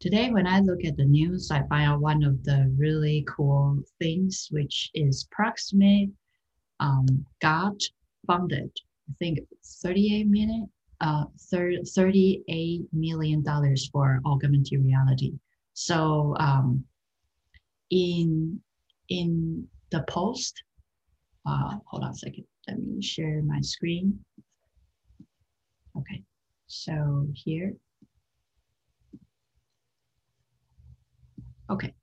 today when I look at the news, I find out one of the really cool things, which is Proximate um, got funded, I think 38 million, uh, 38 million dollars for augmented reality. So um, in in the post, uh, hold on a second. Let me share my screen. Okay, so here. Okay,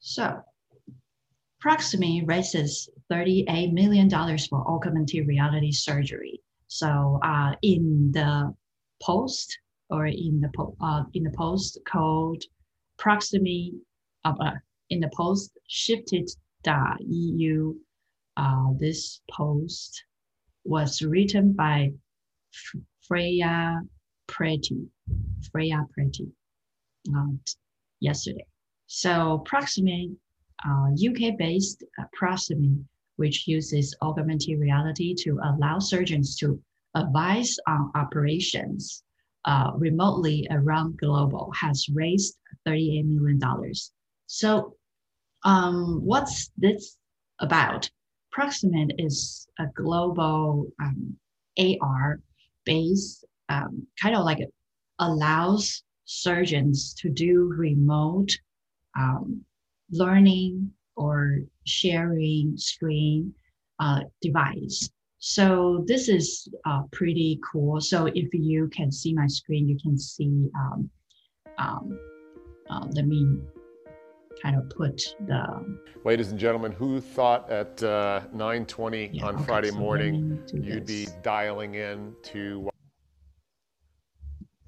so Proximate raises $38 million for augmented reality surgery. So uh, in the post or in the po- uh, in the post called Proximate uh, uh in the post Sifted EU. Uh, this post was written by Freya Pratty, Freya Pratty, uh, yesterday. So Proximate uh, UK-based uh, Proximate, which uses augmented reality to allow surgeons to advise on operations uh, remotely around global, has raised $38 million. So um, what's this about? Proximate is a global um, AR based, um, kind of like it allows surgeons to do remote um, learning or sharing screen uh, device. So this is uh, pretty cool. So if you can see my screen, you can see, um, um, uh, let me kind of put the. Ladies and gentlemen, who thought at uh, 9.20 yeah, on okay, Friday so morning you'd this. be dialing in to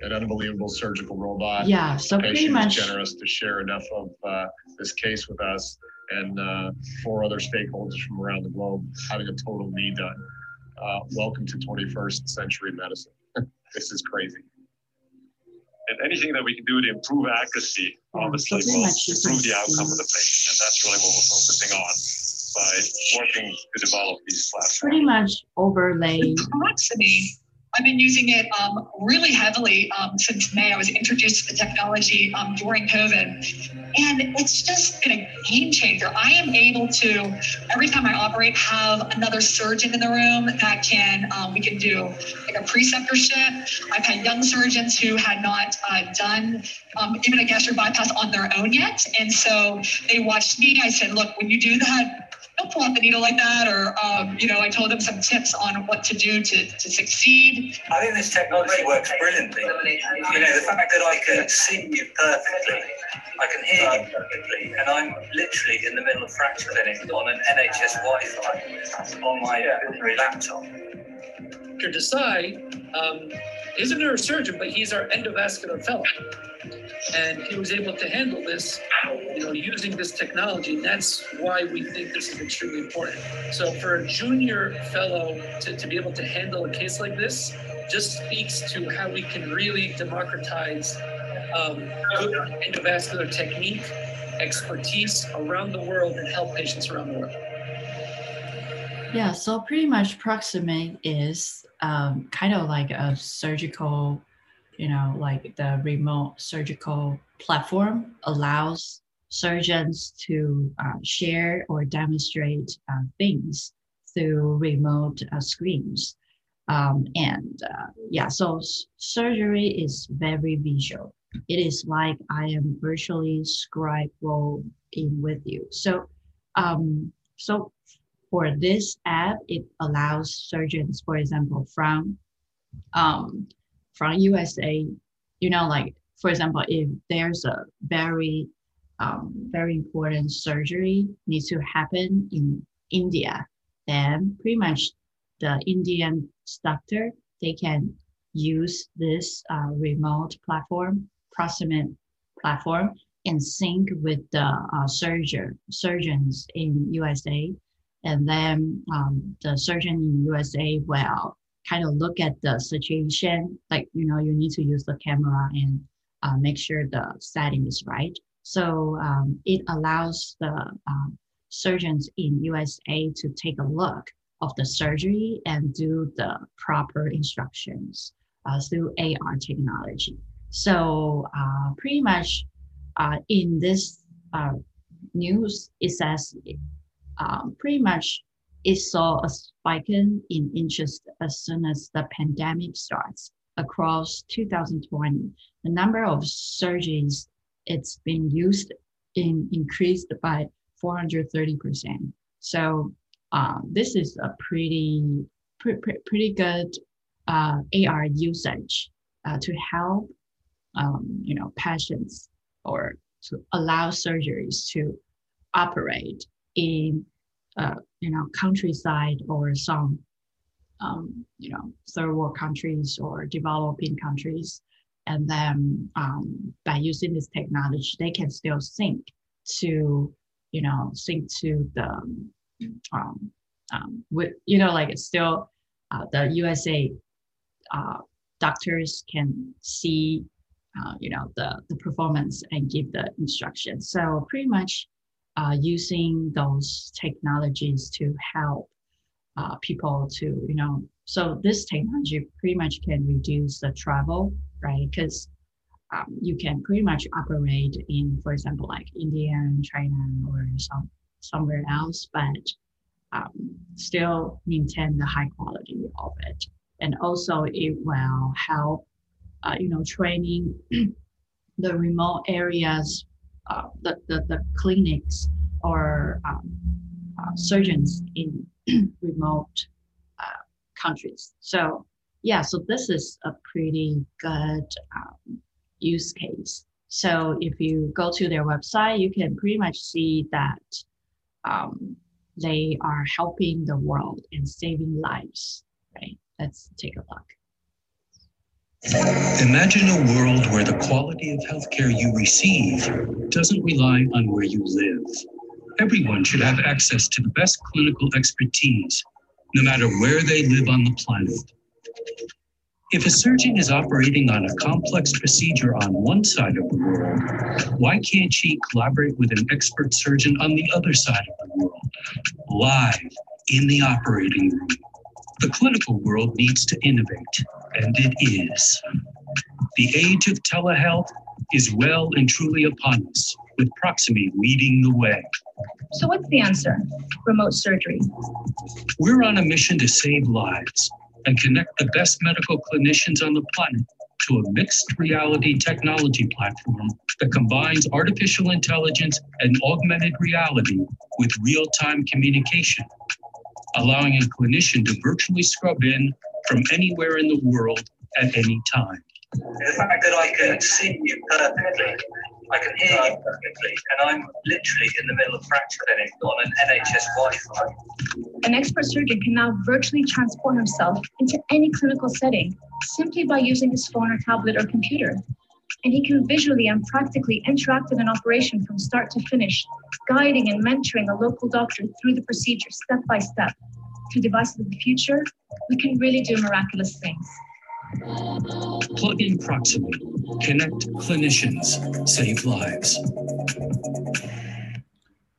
an unbelievable surgical robot. Yeah, so pretty much generous to share enough of uh, this case with us and uh, four other stakeholders from around the globe having a total knee done. Uh, welcome to 21st century medicine. this is crazy. And anything that we can do to improve accuracy, obviously, will improve the outcome of the patient. And that's really what we're focusing on by working to develop these platforms. Pretty much overlay. Proximity I've been using it um, really heavily um, since May. I was introduced to the technology um, during COVID, and it's just been a game changer. I am able to, every time I operate, have another surgeon in the room that can, um, we can do like a preceptorship. I've had young surgeons who had not uh, done um, even a gastric bypass on their own yet. And so they watched me. I said, look, when you do that, don't pull out the needle like that. Or, um, you know, I told them some tips on what to do to, to succeed. I think this technology works brilliantly. You know, the fact that I can see you perfectly, I can hear you perfectly, and I'm literally in the middle of fracture clinic on an NHS Wi-Fi on my laptop. Dr. Desai um, is a neurosurgeon, but he's our endovascular fellow and he was able to handle this, you know, using this technology. And that's why we think this is extremely important. So for a junior fellow to, to be able to handle a case like this just speaks to how we can really democratize um, good endovascular technique, expertise around the world and help patients around the world. Yeah, so pretty much Proximate is um, kind of like a surgical you know, like the remote surgical platform allows surgeons to uh, share or demonstrate uh, things through remote uh, screens. Um, and uh, yeah, so s- surgery is very visual. It is like I am virtually scribable in with you. So, um, so for this app, it allows surgeons, for example, from um, from USA, you know, like for example, if there's a very um, very important surgery needs to happen in India, then pretty much the Indian doctor they can use this uh, remote platform, proximate platform, and sync with the uh, surgeon surgeons in USA, and then um, the surgeon in USA will kind of look at the situation, like, you know, you need to use the camera and uh, make sure the setting is right. So um, it allows the um, surgeons in USA to take a look of the surgery and do the proper instructions uh, through AR technology. So uh, pretty much uh, in this uh, news, it says um, pretty much it saw a spike in interest as soon as the pandemic starts across 2020. The number of surgeries it's been used in increased by 430%. So um, this is a pretty pre- pre- pretty good uh, AR usage uh, to help um, you know patients or to allow surgeries to operate in uh, you know countryside or some um, you know third world countries or developing countries. And then um, by using this technology they can still sync to you know sync to the um, um, with you know like it's still uh, the usa uh, doctors can see uh, you know the the performance and give the instructions. So pretty much uh, using those technologies to help uh, people to you know so this technology pretty much can reduce the travel right? Because um, you can pretty much operate in for example like india and china or some somewhere else but um, still maintain the high quality of it. And also it will help uh, you know training the remote areas uh, the, the, the clinics or um, uh, surgeons in remote uh, countries. So yeah, so this is a pretty good um, use case. So if you go to their website, you can pretty much see that um, they are helping the world and saving lives. Right? Let's take a look. Imagine a world where the quality of healthcare you receive doesn't rely on where you live. Everyone should have access to the best clinical expertise, no matter where they live on the planet. If a surgeon is operating on a complex procedure on one side of the world, why can't she collaborate with an expert surgeon on the other side of the world, live in the operating room? The clinical world needs to innovate, and it is. The age of telehealth is well and truly upon us, with Proximie leading the way. So, what's the answer? Remote surgery. We're on a mission to save lives and connect the best medical clinicians on the planet to a mixed reality technology platform that combines artificial intelligence and augmented reality with real time communication allowing a clinician to virtually scrub in from anywhere in the world at any time. The fact that I can see you perfectly, I can hear you perfectly, and I'm literally in the middle of fracture clinic on an NHS Wi-Fi. An expert surgeon can now virtually transport himself into any clinical setting simply by using his phone or tablet or computer and he can visually and practically interact with an operation from start to finish, guiding and mentoring a local doctor through the procedure step by step. Through devices of the future, we can really do miraculous things. Plug in Proximie, connect clinicians, save lives.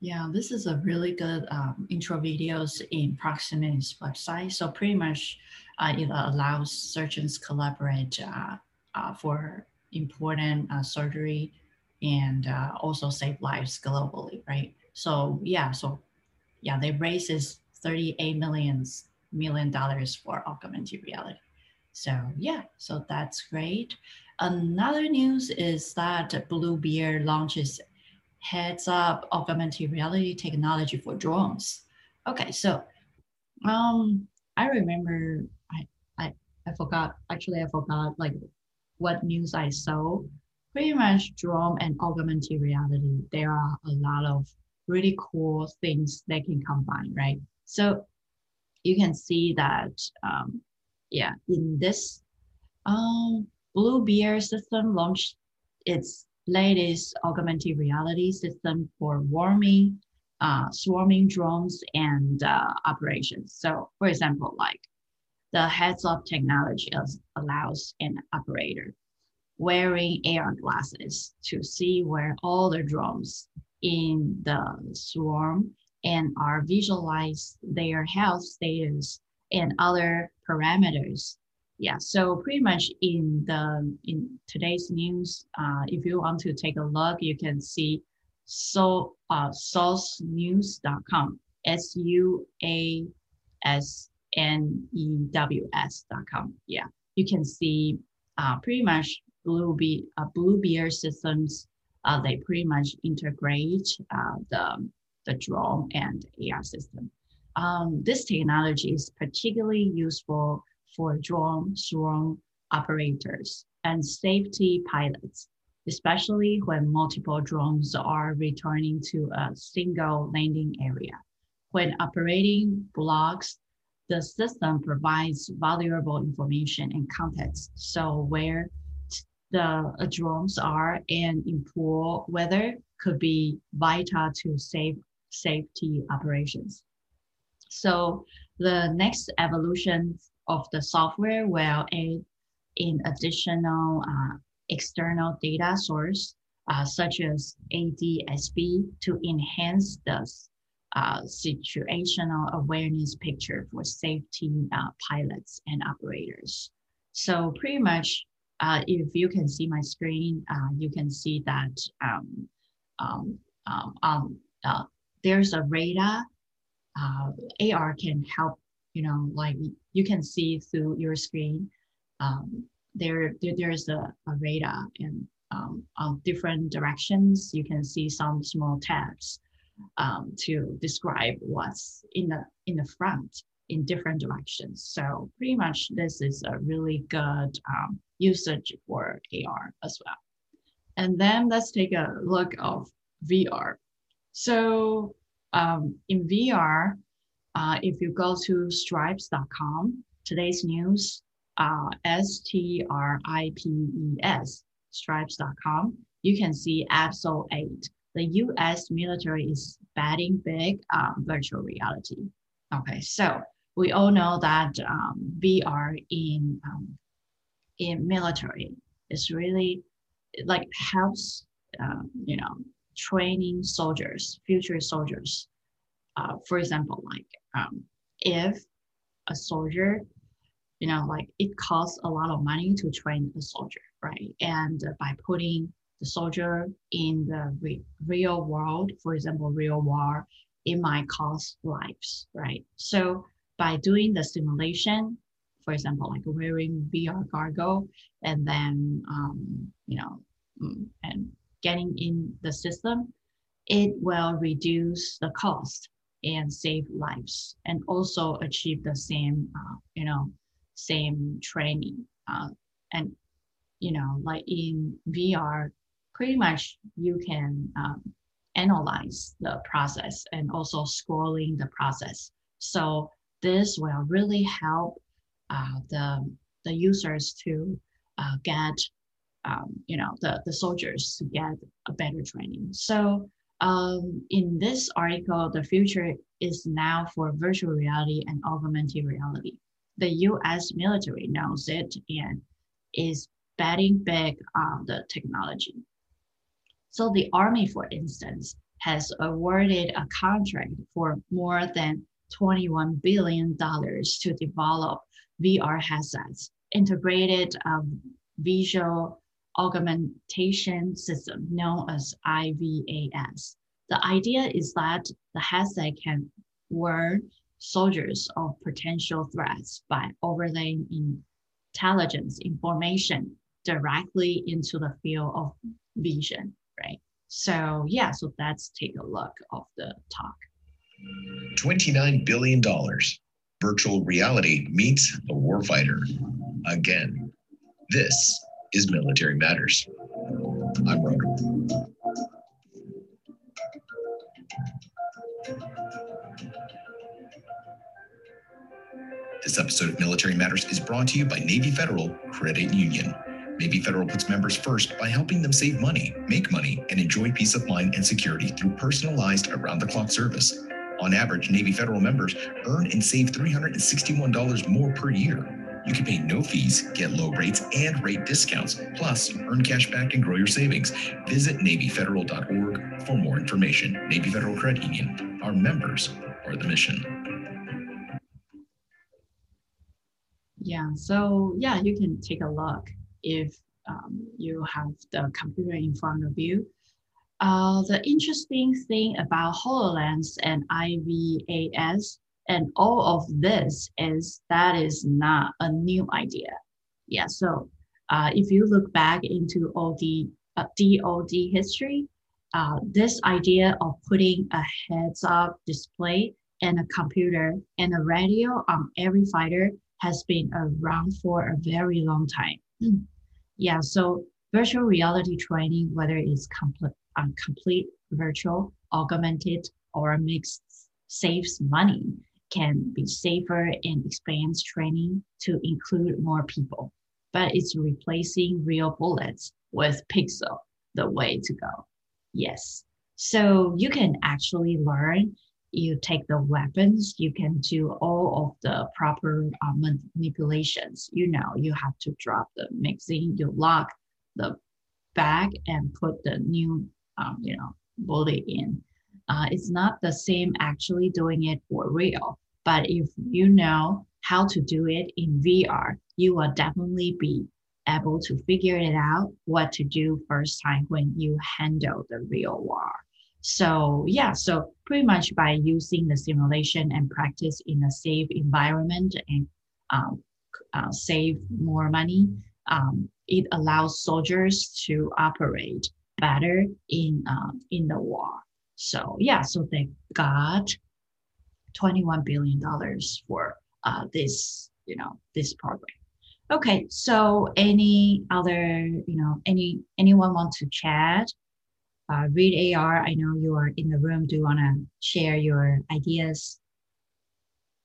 Yeah, this is a really good um, intro videos in Proximie's website. So pretty much uh, it allows surgeons collaborate uh, uh, for important uh, surgery and uh, also save lives globally, right? So yeah, so yeah, they raises 38 millions million dollars for augmented reality. So yeah, so that's great. Another news is that Bluebeard launches heads up augmented reality technology for drones. Okay, so um I remember I I, I forgot actually I forgot like what news I saw, pretty much drone and augmented reality, there are a lot of really cool things they can combine, right? So you can see that, um, yeah, in this um, Bluebeard system launched its latest augmented reality system for warming, uh, swarming drones and uh, operations. So for example, like the heads-up technology allows an operator wearing AR glasses to see where all the drones in the swarm and are visualize their health status and other parameters. yeah, so pretty much in the in today's news, uh, if you want to take a look, you can see so uh, suasnews.com, S U A S N E W S.com. Yeah, you can see uh, pretty much Blue, Be- uh, Bluebeard systems. Uh, they pretty much integrate uh, the the drone and AR system. Um, this technology is particularly useful for drone swarm operators and safety pilots, especially when multiple drones are returning to a single landing area. When operating blocks, the system provides valuable information and context. So where the drones are and in poor weather could be vital to save safety operations. So the next evolution of the software will add in additional uh, external data source, uh, such as ADSB to enhance the uh, situational awareness picture for safety uh, pilots and operators. So pretty much, uh, if you can see my screen, uh, you can see that um, um, um, um there's a radar. AR can help you know, like you can see through your screen, um, there, there there's a, a radar and um, different directions, you can see some small tabs um, to describe what's in the in the front in different directions. So pretty much this is a really good um, usage for AR as well. And then let's take a look of VR. So um, in VR, uh, if you go to stripes.com, today's news, uh, S T R I P E S, stripes.com, you can see episode 8. The US military is betting big on virtual reality. Okay, so we all know that um, VR in um, in military is really like helps uh, you know training soldiers, future soldiers. Uh, for example, like um, if a soldier, you know, like it costs a lot of money to train a soldier, right? And by putting the soldier in the re- real world, for example, real war, it might cost lives, right? So by doing the simulation, for example, like wearing VR goggle and then, um, you know, mm, and getting in the system, it will reduce the cost and save lives and also achieve the same uh, you know same training uh, and you know like in vr pretty much you can um, analyze the process and also scrolling the process. So this will really help uh, the the users to uh, get um, you know the the soldiers to get a better training so um, in this article, the future is now for virtual reality and augmented reality. The US military knows it and is betting big on the technology. So the Army, for instance, has awarded a contract for more than $21 billion to develop VR headsets, integrated um, visual augmentation system known as IVAS. The idea is that the headset can warn soldiers of potential threats by overlaying intelligence information directly into the field of vision, right? So yeah, so let's take a look of the talk. $29 billion. Virtual reality meets the warfighter. Again, this is Military Matters. I'm Ronan. This episode of Military Matters is brought to you by Navy Federal Credit Union. Navy Federal puts members first by helping them save money, make money, and enjoy peace of mind and security through personalized around the clock service. On average, Navy Federal members earn and save $361 more per year. You can pay no fees, get low rates and rate discounts, plus earn cash back and grow your savings. Visit NavyFederal.org for more information. Navy Federal Credit Union. Our members are the mission. Yeah, so yeah, you can take a look if um, you have the computer in front of you. Uh, the interesting thing about HoloLens and IVAS and all of this is that is not a new idea. Yeah, so uh, if you look back into all the uh, DoD history, uh, this idea of putting a heads-up display and a computer and a radio on every fighter has been around for a very long time. Yeah, so virtual reality training, whether it's complete, um, complete virtual, augmented, or mixed, saves money, can be safer and expands training to include more people. But it's replacing real bullets with pixel the way to go. Yes. So you can actually learn. You take the weapons, you can do all of the proper uh, manipulations. You know, you have to drop the magazine, you lock the bag and put the new, um, you know, bullet in. Uh, it's not the same actually doing it for real. But if you know how to do it in VR, you will definitely be able to figure it out what to do first time when you handle the real war. So yeah, so pretty much by using the simulation and practice in a safe environment and um, uh, save more money, um, it allows soldiers to operate better in uh, in the war. So yeah, so they got twenty one billion dollars for uh, this you know this program. Okay, so any other, you know, any anyone want to chat? Uh, read AR, I know you are in the room. Do you want to share your ideas?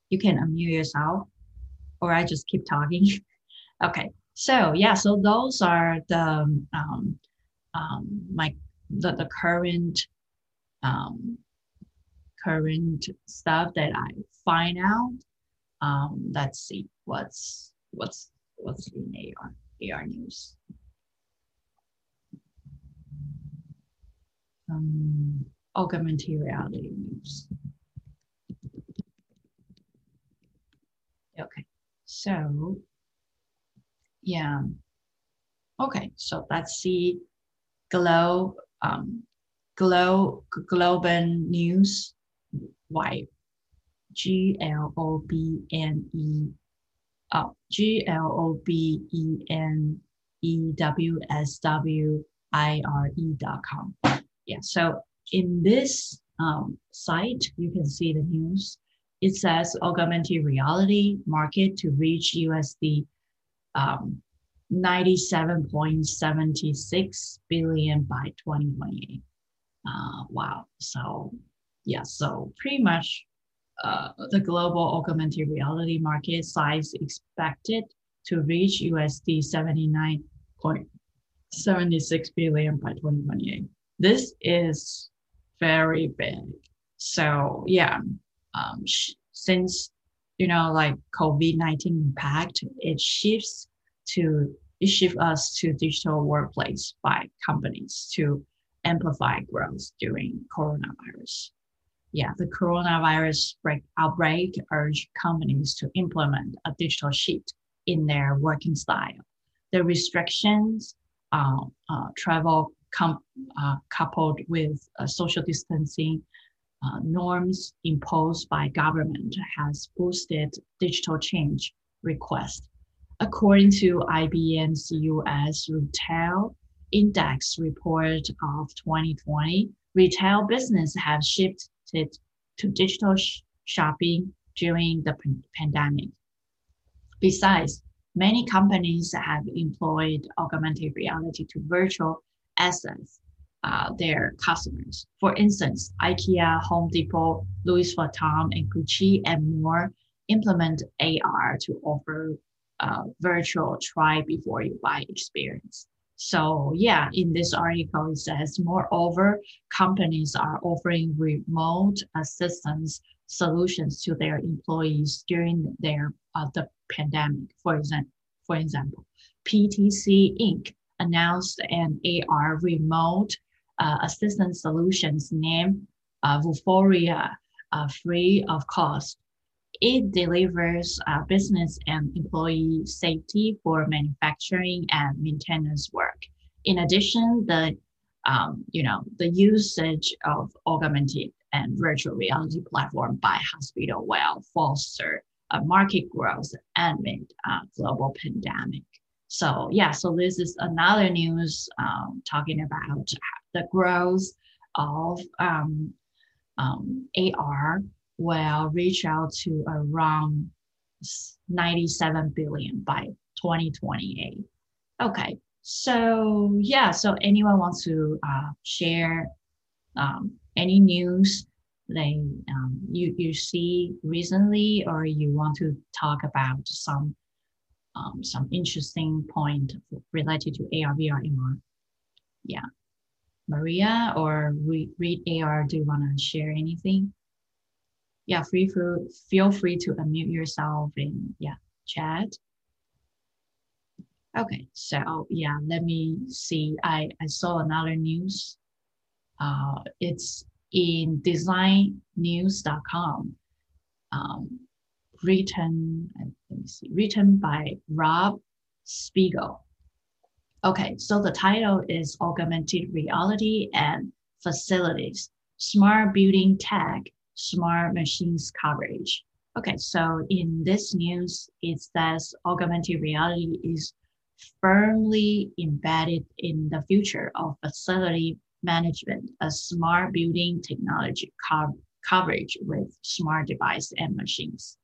You can unmute yourself, or I just keep talking. okay, so yeah, so those are the um, um, my the, the current um, current stuff that I find out. Um, let's see what's what's what's in AR, AR news. Um, augmented reality news. Okay, so yeah. Okay, so let's see Glow, um, Glow, Global News, Y, G L O B N E oh, G L O B E N E W S W I R E dot com. Yeah, so in this um, site, you can see the news. It says augmented reality market to reach USD um, 97.76 billion by 2028. Uh, wow. So, yeah, so pretty much uh, the global augmented reality market size expected to reach USD 79.76 billion by 2028. This is very big. So yeah, um, since you know like COVID-19 impact, it shifts to it shifts us to digital workplace by companies to amplify growth during coronavirus yeah, the coronavirus break, outbreak urged companies to implement a digital shift in their working style. The restrictions, uh, uh, travel com- uh, coupled with uh, social distancing uh, norms imposed by government has boosted digital change requests. According to IBM's US Retail Index report of 2020, retail business have to digital sh- shopping during the p- pandemic. Besides, many companies have employed augmented reality to virtual assets uh, their customers. For instance, IKEA, Home Depot, Louis Vuitton, and Gucci, and more implement AR to offer uh, virtual try before you buy experience. So yeah, in this article it says, moreover, companies are offering remote assistance solutions to their employees during their uh, the pandemic. For example, for example, PTC Inc. announced an AR remote uh, assistance solutions named uh, Vuforia, uh, free of cost. It delivers uh, business and employee safety for manufacturing and maintenance work. In addition, the um, you know the usage of augmented and virtual reality platform by hospital will foster a market growth amid uh, global pandemic. So yeah, so this is another news um, talking about the growth of um, um, AR will reach out to around 97 billion by 2028. Okay, so yeah, so anyone wants to uh, share um, any news they um, you you see recently, or you want to talk about some um, some interesting point related to AR, VR, MR. Yeah. Maria or read AR, do you want to share anything? Yeah, free for, feel free to unmute yourself in yeah chat. Okay, so yeah, let me see. I, I saw another news. Uh, it's in designnews.com. Um, written, let me see, written by Rob Spiegel. Okay, so the title is Augmented Reality and Facilities, Smart Building Tech, Smart Machines Coverage. Okay, so in this news, it says augmented reality is firmly embedded in the future of facility management, a smart building technology co- coverage with smart device and machines.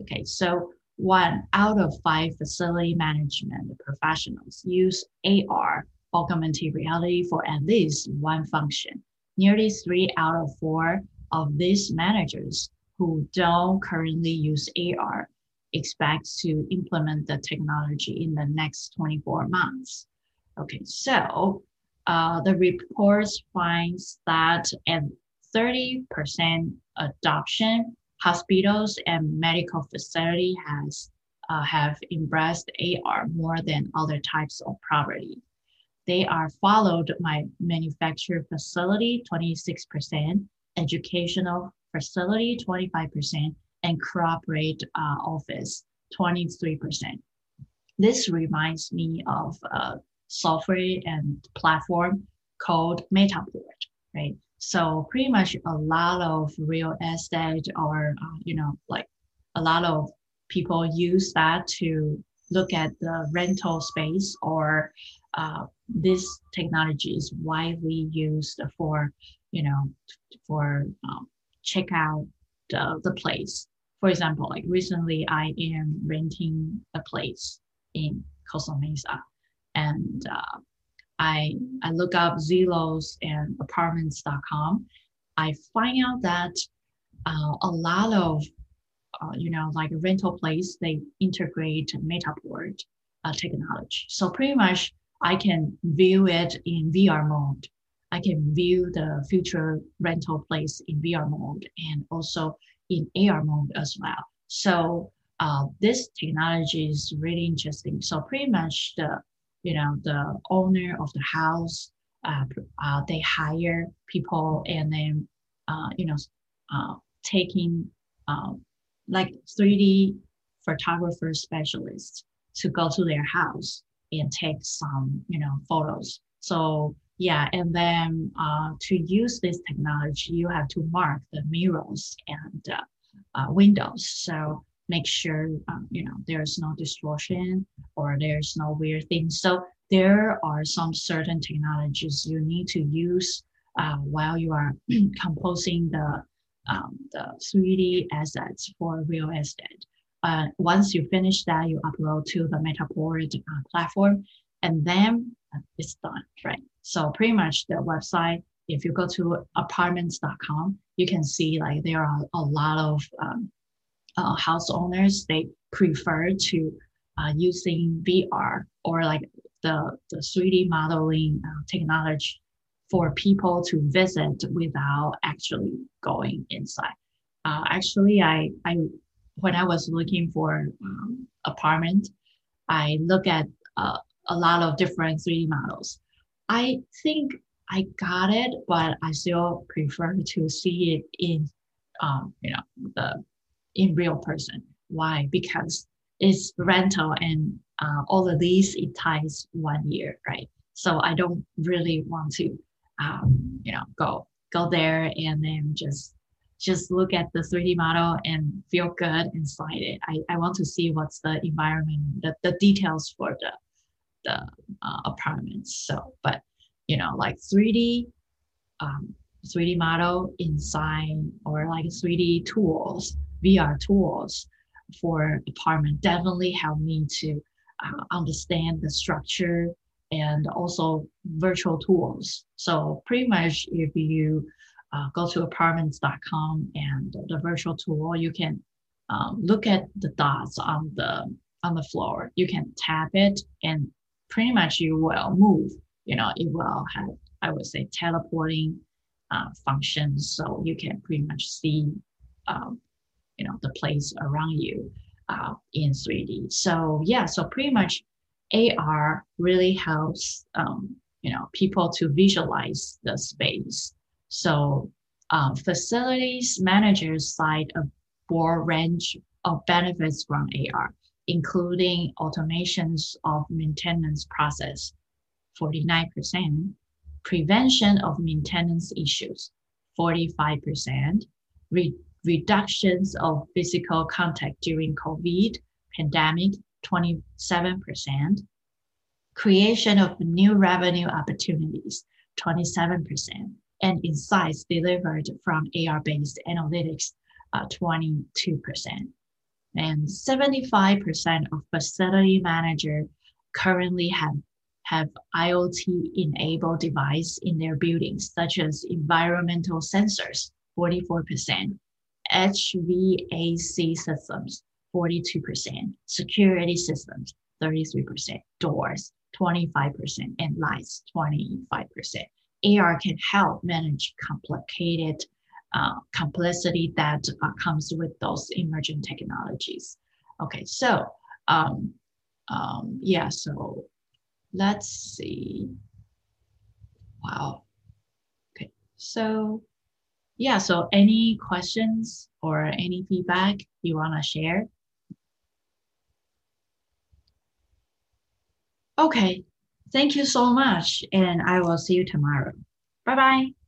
Okay, so one out of five facility management professionals use AR, augmented reality, for at least one function. Nearly three out of four of these managers who don't currently use AR expect to implement the technology in the next 24 months. Okay, so uh, the report finds that at 30% adoption, hospitals and medical facility has uh, have embraced AR more than other types of property. They are followed by manufacturer facility 26%, educational facility 25%, and corporate uh, office 23%. This reminds me of a software and platform called Matterport, right? So pretty much a lot of real estate or, uh, you know, like a lot of people use that to look at the rental space or uh, this technology is widely used for, you know, for um, check out the, the place. For example, like recently I am renting a place in Costa Mesa and uh, I, I look up Zillows and apartments.com, I find out that uh, a lot of, uh, you know, like rental place, they integrate Matterport uh, technology. So pretty much I can view it in VR mode. I can view the future rental place in VR mode and also in AR mode as well. So uh, this technology is really interesting. So pretty much the you know the owner of the house uh, uh, they hire people and then uh, you know uh, taking um, like 3d photographer specialists to go to their house and take some you know photos so yeah and then uh, to use this technology you have to mark the mirrors and uh, windows so make sure um, you know there's no distortion or there's no weird things. So there are some certain technologies you need to use uh, while you are composing the um, the 3D assets for real estate. Uh, once you finish that, you upload to the Matterport uh, platform, and then uh, it's done, right? So pretty much the website. If you go to apartments.com, you can see like there are a lot of um, uh, house owners they prefer to uh, using VR or like the, the 3D modeling uh, technology for people to visit without actually going inside. Uh, actually, I, I when I was looking for um, apartment, I look at uh, a lot of different 3D models. I think I got it, but I still prefer to see it in, um, you know, the in real person. Why? Because it's rental and uh, all the lease it ties one year, right? So I don't really want to, um, you know, go go there and then just just look at the 3D model and feel good inside it. I, I want to see what's the environment, the, the details for the the uh, apartments. So, but you know, like 3D, um, 3D model inside or like 3D tools, VR tools for apartment definitely help me to uh, understand the structure and also virtual tools. So pretty much if you uh, go to apartments.com and the virtual tool, you can um, look at the dots on the on the floor. You can tap it and pretty much you will move. You know, it will have I would say teleporting uh, functions, so you can pretty much see um, you know the place around you uh, in 3D. So yeah, so pretty much AR really helps um, you know people to visualize the space so uh, facilities managers cite a broad range of benefits from AR, including automations of maintenance process, 49%, prevention of maintenance issues, 45%, re- reductions of physical contact during COVID pandemic, 27%, creation of new revenue opportunities, 27%, and insights delivered from AR-based analytics, uh, 22%. And 75% of facility managers currently have, have IoT-enabled device in their buildings, such as environmental sensors, 44%, HVAC systems, 42%, security systems, 33%, doors, 25%, and lights, 25%. AR can help manage complicated uh, complexity that uh, comes with those emerging technologies. Okay, so um, um, yeah, so let's see. Wow. Okay, so yeah, so any questions or any feedback you want to share? Okay, Thank you so much, and I will see you tomorrow. Bye bye.